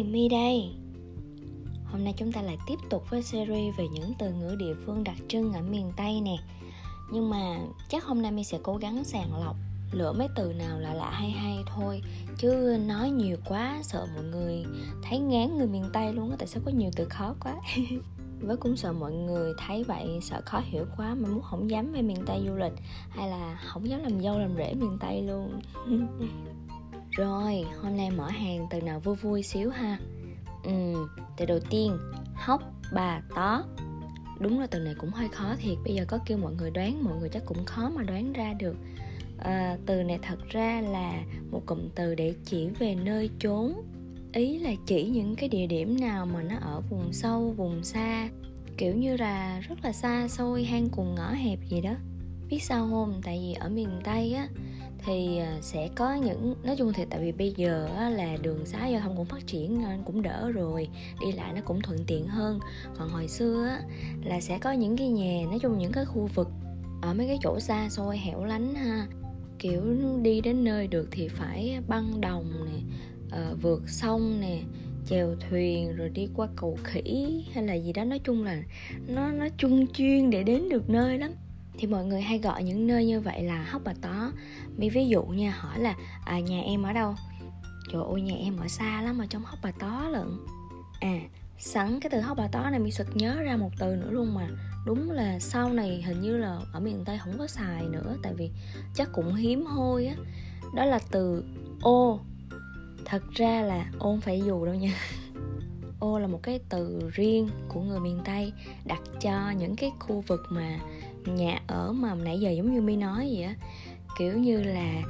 ơi, Mi đây. Hôm nay chúng ta lại tiếp tục với series về những từ ngữ địa phương đặc trưng ở miền Tây nè. Nhưng mà chắc hôm nay Mi sẽ cố gắng sàng lọc Lựa mấy từ nào là lạ hay hay thôi. Chứ nói nhiều quá sợ mọi người thấy ngán người miền Tây luôn á Tại sao có nhiều từ khó quá. Với cũng sợ mọi người thấy vậy sợ khó hiểu quá mà muốn không dám về miền tây du lịch hay là không dám làm dâu làm rể miền tây luôn. rồi hôm nay mở hàng từ nào vui vui xíu ha. Ừ từ đầu tiên hóc bà tó. Đúng là từ này cũng hơi khó thiệt bây giờ có kêu mọi người đoán mọi người chắc cũng khó mà đoán ra được. À, từ này thật ra là một cụm từ để chỉ về nơi chốn. Ý là chỉ những cái địa điểm nào mà nó ở vùng sâu vùng xa kiểu như là rất là xa xôi hang cùng ngõ hẹp gì đó. Biết sao không? Tại vì ở miền tây á thì à, sẽ có những, nói chung thì tại vì bây giờ là đường xá giao thông cũng phát triển nên cũng đỡ rồi, đi lại nó cũng thuận tiện hơn. Còn hồi xưa là sẽ có những cái nhà, nói chung những cái khu vực ở mấy cái chỗ xa xôi hẻo lánh ha, kiểu đi đến nơi được thì phải băng đồng nè ờ, vượt sông nè, chèo thuyền rồi đi qua cầu khỉ hay là gì đó. Nói chung là nó nó chung chuyên để đến được nơi lắm thì mọi người hay gọi những nơi như vậy là hóc bà tó. Mi ví dụ nha hỏi là à, nhà em ở đâu? Trời ơi nhà em ở xa lắm mà trong hóc bà tó lận. À sẵn cái từ hóc bà tó này mi sực nhớ ra một từ nữa luôn mà. Đúng là sau này hình như là ở miền tây không có xài nữa tại vì chắc cũng hiếm hoi á. Đó là từ ô. Thật ra là ô không phải dù đâu nha. Ô là một cái từ riêng của người miền tây đặt cho những cái khu vực mà nhà ở mà nãy giờ giống như mi nói vậy á. Kiểu như là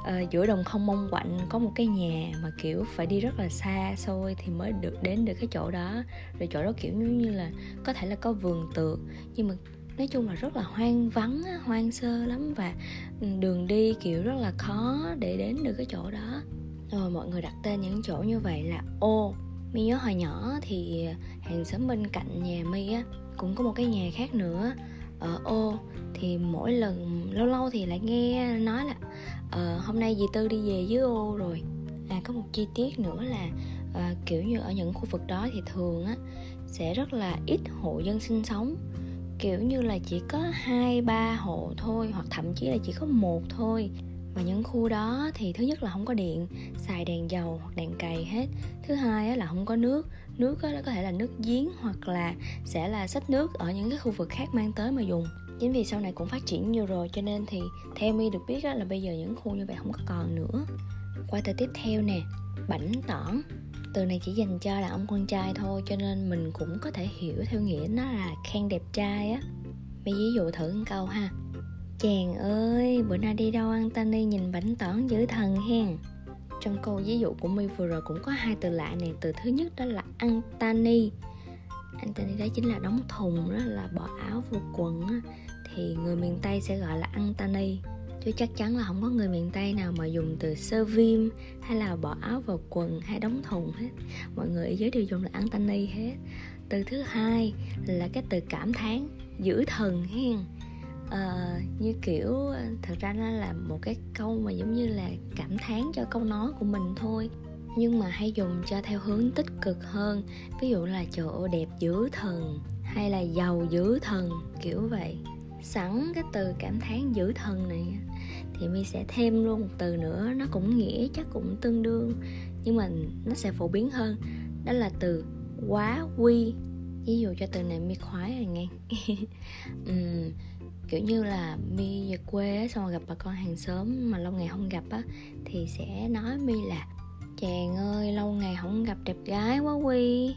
uh, giữa đồng không mong quạnh có một cái nhà mà kiểu phải đi rất là xa xôi thì mới được đến được cái chỗ đó. Rồi chỗ đó kiểu như là có thể là có vườn tược nhưng mà nói chung là rất là hoang vắng hoang sơ lắm và ừ, đường đi kiểu rất là khó để đến được cái chỗ đó. Rồi mọi người đặt tên những chỗ như vậy là ô mi nhớ hồi nhỏ thì hàng xóm bên cạnh nhà mi á cũng có một cái nhà khác nữa ở ô thì mỗi lần lâu lâu thì lại nghe nói là uh, hôm nay dì tư đi về dưới ô rồi. À có một chi tiết nữa là uh, kiểu như ở những khu vực đó thì thường á sẽ rất là ít hộ dân sinh sống. Kiểu như là chỉ có hai ba hộ thôi hoặc thậm chí là chỉ có một thôi và những khu đó thì thứ nhất là không có điện, xài đèn dầu hoặc đèn cày hết. Thứ hai là không có nước. Nước có thể là nước giếng hoặc là sẽ là sách nước ở những cái khu vực khác mang tới mà dùng. Chính vì sau này cũng phát triển nhiều rồi, cho nên thì theo mi được biết là bây giờ những khu như vậy không có còn nữa. Qua từ tiếp theo nè, bảnh tỏn. Từ này chỉ dành cho là ông con trai thôi, cho nên mình cũng có thể hiểu theo nghĩa nó là khen đẹp trai á. Mi ví dụ thử một câu ha. Chàng ơi, bữa nay đi đâu ăn? Tani nhìn bánh tỏn dữ thần hen. Trong câu ví dụ của My vừa rồi cũng có hai từ lạ này Từ thứ nhất đó là ăn tani Ăn tani đó chính là đóng thùng đó là bỏ áo vô quần á. Thì người miền Tây sẽ gọi là ăn tani Chứ chắc chắn là không có người miền Tây nào mà dùng từ sơ viêm Hay là bỏ áo vào quần hay đóng thùng hết. Mọi người ở dưới đều dùng là ăn tani hết. Từ thứ hai là cái từ cảm thán Giữ thần hen uh, như kiểu ờ, thật ra nó là một cái câu mà giống như là cảm thán cho câu nói của mình thôi. Nhưng mà hay dùng cho theo hướng tích cực hơn. Ví dụ là chỗ đẹp dữ thần hay là giàu dữ thần kiểu vậy. Sẵn cái từ cảm thán dữ thần này thì mi sẽ thêm luôn một từ nữa. Nó cũng nghĩa chắc cũng tương đương nhưng mà nó sẽ phổ biến hơn. Đó là từ quá quy. Ví dụ cho từ này mi khoái rồi nghe. Um, kiểu như là mi về quê á xong rồi gặp bà con hàng xóm mà lâu ngày không gặp á thì sẽ nói mi là chàng ơi lâu ngày không gặp đẹp gái quá quy.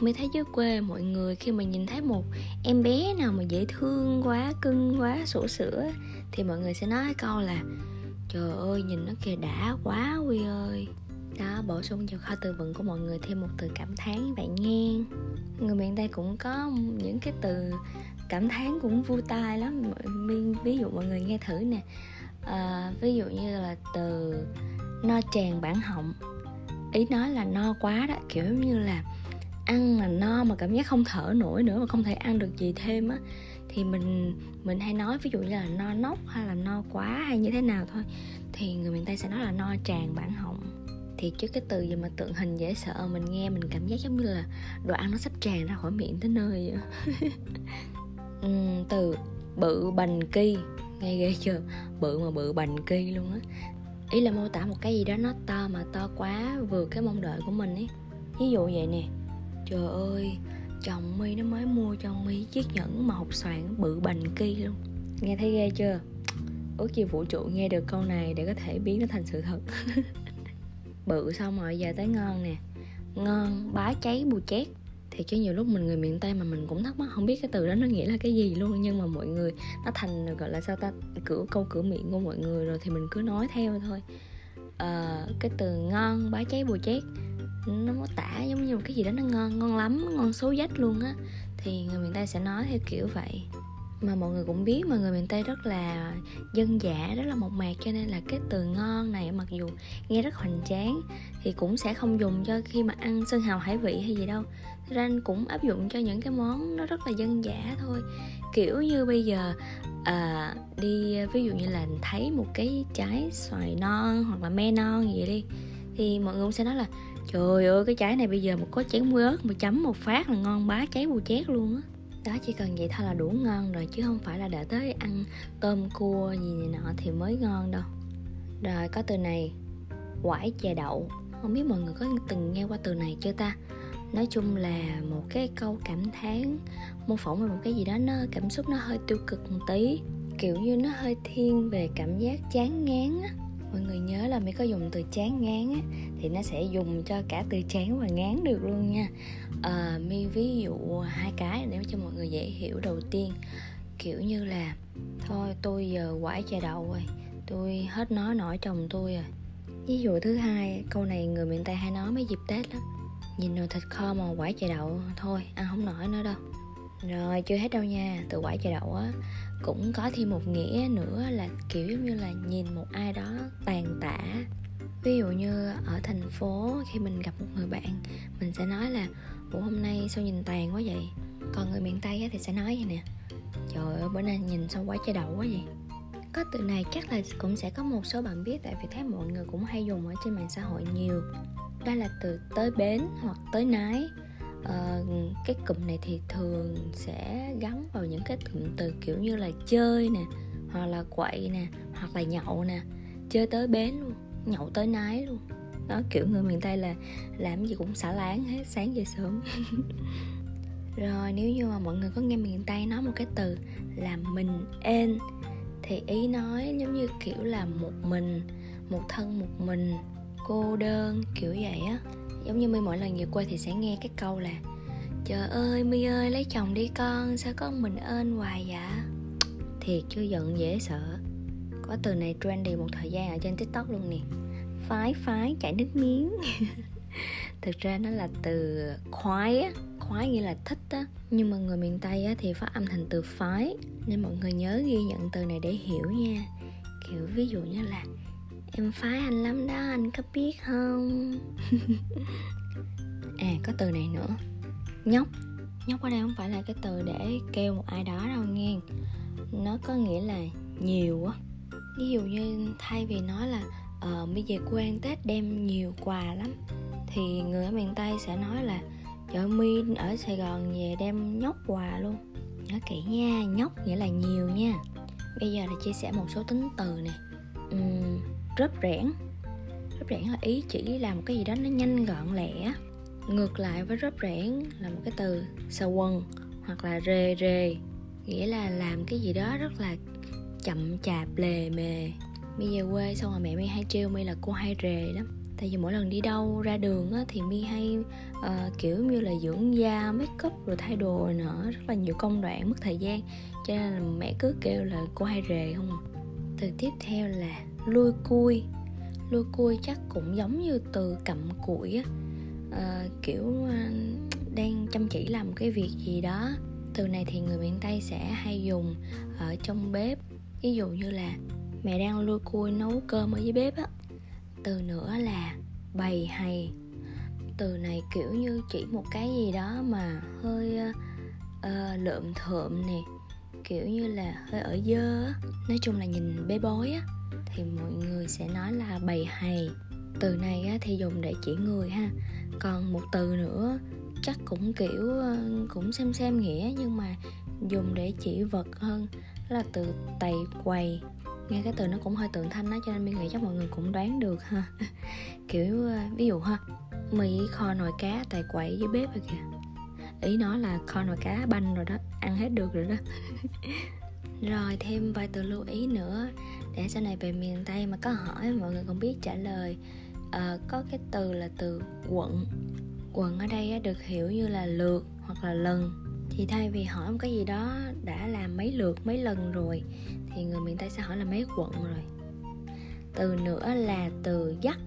Mi thấy dưới quê mọi người khi mà nhìn thấy một em bé nào mà dễ thương quá, cưng quá, sổ sữa Thì mọi người sẽ nói câu là Trời ơi nhìn nó kìa đã quá Quy ơi. Đó bổ sung vào kho từ vựng của mọi người thêm một từ cảm thán vậy nghe. Người miền tây cũng có những cái từ cảm thán cũng vui tai lắm. Ví dụ mọi người nghe thử nè. À, ví dụ như là từ no tràn bản họng. Ý nói là no quá đó kiểu như là ăn mà no mà cảm giác không thở nổi nữa mà không thể ăn được gì thêm á thì mình mình hay nói ví dụ như là no nóc hay là no quá hay như thế nào thôi thì người miền tây sẽ nói là no tràn bản họng. Thì chứ cái từ gì mà tượng hình dễ sợ mình nghe mình cảm giác giống như là đồ ăn nó sắp tràn ra khỏi miệng tới nơi vậy uhm, từ bự bành kỳ. Nghe ghê chưa? Bự mà bự bành kỳ luôn á. Ý là mô tả một cái gì đó nó to mà to quá vượt cái mong đợi của mình ấy. Ví dụ vậy nè. Trời ơi chồng mi nó mới mua cho mi chiếc nhẫn mà hộp xoàn bự bành kỳ luôn. Nghe thấy ghê chưa? Ước gì vũ trụ nghe được câu này để có thể biến nó thành sự thật. Bự xong rồi giờ tới ngon nè. Ngon bá cháy bù chét thì chứ nhiều lúc mình người miền tây mà mình cũng thắc mắc không biết cái từ đó nó nghĩa là cái gì luôn. Nhưng mà mọi người nó thành gọi là sao ta cửa câu cửa miệng của mọi người rồi thì mình cứ nói theo thôi. À, cái từ ngon bá cháy bùi chét nó mô tả giống như một cái gì đó nó ngon ngon lắm ngon xấu dách luôn á. Thì người miền tây sẽ nói theo kiểu vậy mà mọi người cũng biết mà người miền tây rất là dân dã rất là mộc mạc cho nên là cái từ ngon này mặc dù nghe rất hoành tráng thì cũng sẽ không dùng cho khi mà ăn sơn hào hải vị hay gì đâu. Ra cũng áp dụng cho những cái món nó rất là dân dã thôi. Kiểu như bây giờ à, đi ví dụ như là thấy một cái trái xoài non hoặc là me non gì đi thì mọi người cũng sẽ nói là trời ơi cái trái này bây giờ một có chén muối ớt mà chấm một phát là ngon bá cháy bù chét luôn á đó chỉ cần vậy thôi là đủ ngon rồi, chứ không phải là đợi tới ăn tôm cua gì này nọ thì mới ngon đâu. Rồi, có từ này, quải chè đậu. Không biết mọi người có từng nghe qua từ này chưa ta? Nói chung là một cái câu cảm thán mô phỏng về một cái gì đó, nó cảm xúc nó hơi tiêu cực một tí, kiểu như nó hơi thiên về cảm giác chán ngán á. Mọi người nhớ là mới có dùng từ chán ngán á, thì nó sẽ dùng cho cả từ chán và ngán được luôn nha à, mi ví dụ hai cái để cho mọi người dễ hiểu đầu tiên. Kiểu như là thôi tôi giờ quải chè đậu rồi tôi hết nói nổi chồng tôi rồi. Ví dụ thứ hai câu này người miền tây hay nói mấy dịp tết lắm. Nhìn nồi thịt kho mà quải chè đậu thôi ăn không nổi nữa đâu. Rồi chưa hết đâu nha từ quải chè đậu á cũng có thêm một nghĩa nữa là kiểu giống như là nhìn một ai đó tàn tả ví dụ như ở thành phố khi mình gặp một người bạn mình sẽ nói là ủa hôm nay sao nhìn tàn quá vậy? Còn người miền tây thì sẽ nói vậy nè. Trời ơi bữa nay nhìn sao quá trời đậu quá vậy? Có từ này chắc là cũng sẽ có một số bạn biết tại vì thấy mọi người cũng hay dùng ở trên mạng xã hội nhiều. Đó là từ tới bến hoặc tới nái ờ, cái cụm này thì thường sẽ gắn vào những cái cụm từ kiểu như là chơi nè hoặc là quậy nè hoặc là nhậu nè. Chơi tới bến luôn nhậu tới nái luôn. Đó, kiểu người miền tây là làm gì cũng xả láng hết, sáng về sớm. Rồi, nếu như mà mọi người có nghe miền tây nói một cái từ là mình ên, thì ý nói giống như kiểu là một mình, một thân một mình, cô đơn, kiểu vậy á. Giống như mi mỗi lần về quê thì sẽ nghe cái câu là, trời ơi mi ơi, lấy chồng đi con, sao có mình ên hoài vậy? Thiệt chưa giận dễ sợ có từ này trendy một thời gian ở trên tiktok luôn nè. Phái phái chảy nước miếng. Thực ra nó là từ khoái á. Khoái nghĩa là thích á. Nhưng mà người miền tây á thì phát âm thành từ phái. Nên mọi người nhớ ghi nhận từ này để hiểu nha. Kiểu ví dụ như là, em phái anh lắm đó, anh có biết không? À có từ này nữa. Nhóc. Nhóc ở đây không phải là cái từ để kêu một ai đó đâu nghe. Nó có nghĩa là nhiều á ví dụ như thay vì nói là ờ bây giờ quê ăn tết đem nhiều quà lắm thì người ở miền tây sẽ nói là chợ mi ở sài gòn về đem nhóc quà luôn nhớ kỹ nha nhóc nghĩa là nhiều nha. Bây giờ là chia sẻ một số tính từ nè. Uhm, rớp rẽn rớp rẽn là ý chỉ làm một cái gì đó nó nhanh gọn lẹ ngược lại với rớp rẽn là một cái từ xà quần hoặc là rề rề nghĩa là làm cái gì đó rất là chậm chạp lề mề. Mi về quê xong rồi mẹ mi hay trêu mi là cô hay rề lắm. Tại vì mỗi lần đi đâu ra đường á, thì mi hay uh, kiểu như là dưỡng da make up rồi thay đồ rồi nữa rất là nhiều công đoạn mất thời gian. Cho nên là mẹ cứ kêu là cô hay rề không à. Từ tiếp theo là lui cui. Lui cui chắc cũng giống như từ cặm cụi á. Uh, kiểu uh, đang chăm chỉ làm cái việc gì đó. Từ này thì người miền tây sẽ hay dùng ở trong bếp ví dụ như là mẹ đang lôi cui nấu cơm ở dưới bếp á. Từ nữa là bày hay. Từ này kiểu như chỉ một cái gì đó mà hơi uh, lượm thượm nè. Kiểu như là hơi ở dơ á. Nói chung là nhìn bê bối á thì mọi người sẽ nói là bày hay. Từ này thì dùng để chỉ người ha. Còn một từ nữa chắc cũng kiểu ờ, cũng xem xem nghĩa nhưng mà dùng để chỉ vật hơn là từ tày quầy. Nghe cái từ nó cũng hơi tượng thanh đó cho nên mình nghĩ chắc mọi người cũng đoán được ha. Kiểu ờ, ví dụ ha mì kho nồi cá tại quậy dưới bếp rồi kìa. Ý nó là kho nồi cá banh rồi đó ăn hết được rồi đó. Rồi thêm vài từ lưu ý nữa để sau này về miền tây mà có hỏi mọi người cũng biết trả lời. À, có cái từ là từ quận. Quận ở đây được hiểu như là lượt hoặc là lần thì thay vì hỏi một cái gì đó đã làm mấy lượt mấy lần rồi thì người miền tây sẽ hỏi là mấy quận rồi. Từ nữa là từ dắt.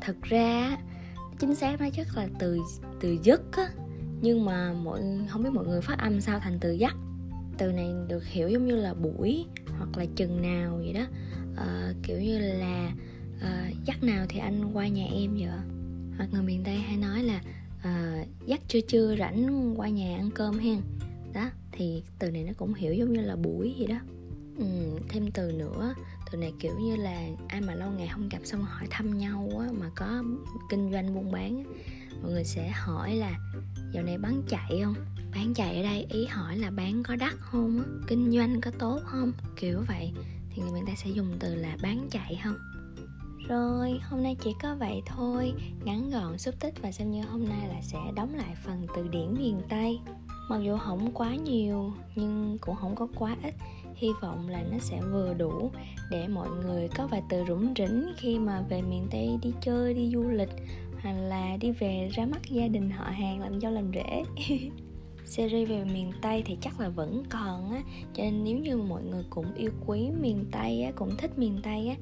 Thật ra chính xác nó chắc là từ từ dứt á nhưng mà mọi không biết mọi người phát âm sao thành từ dắt. Từ này được hiểu giống như là buổi hoặc là chừng nào vậy đó. À, kiểu như là à, dắt nào thì anh qua nhà em vậy hoặc người miền tây hay nói là à, dắt chưa chưa rảnh qua nhà ăn cơm hen. Đó thì từ này nó cũng hiểu giống như là buổi gì đó. Ừ, thêm từ nữa từ này kiểu như là ai mà lâu ngày không gặp xong hỏi thăm nhau á mà có kinh doanh buôn bán mọi người sẽ hỏi là dạo này bán chạy không? Bán chạy ở đây. Ý hỏi là bán có đắt không á? Kinh doanh có tốt không? Kiểu vậy. Thì người ta sẽ dùng từ là bán chạy không? Rồi, hôm nay chỉ có vậy thôi. Ngắn gọn, xúc tích và xem như hôm nay là sẽ đóng lại phần từ điển miền Tây. Mặc dù không quá nhiều nhưng cũng không có quá ít. Hy vọng là nó sẽ vừa đủ để mọi người có vài từ rủng rỉnh khi mà về miền Tây đi chơi, đi du lịch Hoặc là đi về ra mắt gia đình họ hàng làm dâu làm rể series về miền Tây thì chắc là vẫn còn á. Cho nên nếu như mọi người cũng yêu quý miền Tây á cũng thích miền Tây á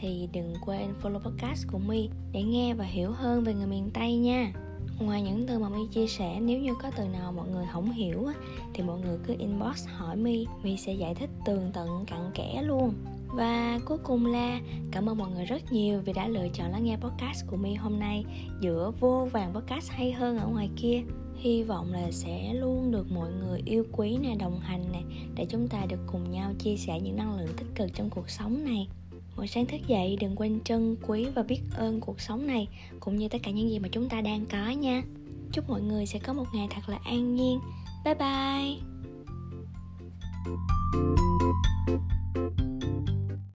thì đừng quên follow podcast của My để nghe và hiểu hơn về người miền Tây nha. Ngoài những từ mà My chia sẻ nếu như có từ nào mọi người không hiểu á, thì mọi người cứ inbox hỏi My My sẽ giải thích tường tận cặn kẽ luôn. Và cuối cùng là cảm ơn mọi người rất nhiều vì đã lựa chọn lắng nghe podcast của My hôm nay. Giữa vô vàng podcast hay hơn ở ngoài kia hy vọng là sẽ luôn được mọi người yêu quý nè, đồng hành nè, để chúng ta được cùng nhau chia sẻ những năng lượng tích cực trong cuộc sống này. Mỗi sáng thức dậy, đừng quên trân quý và biết ơn cuộc sống này, cũng như tất cả những gì mà chúng ta đang có nha. Chúc mọi người sẽ có một ngày thật là an nhiên. Bye bye.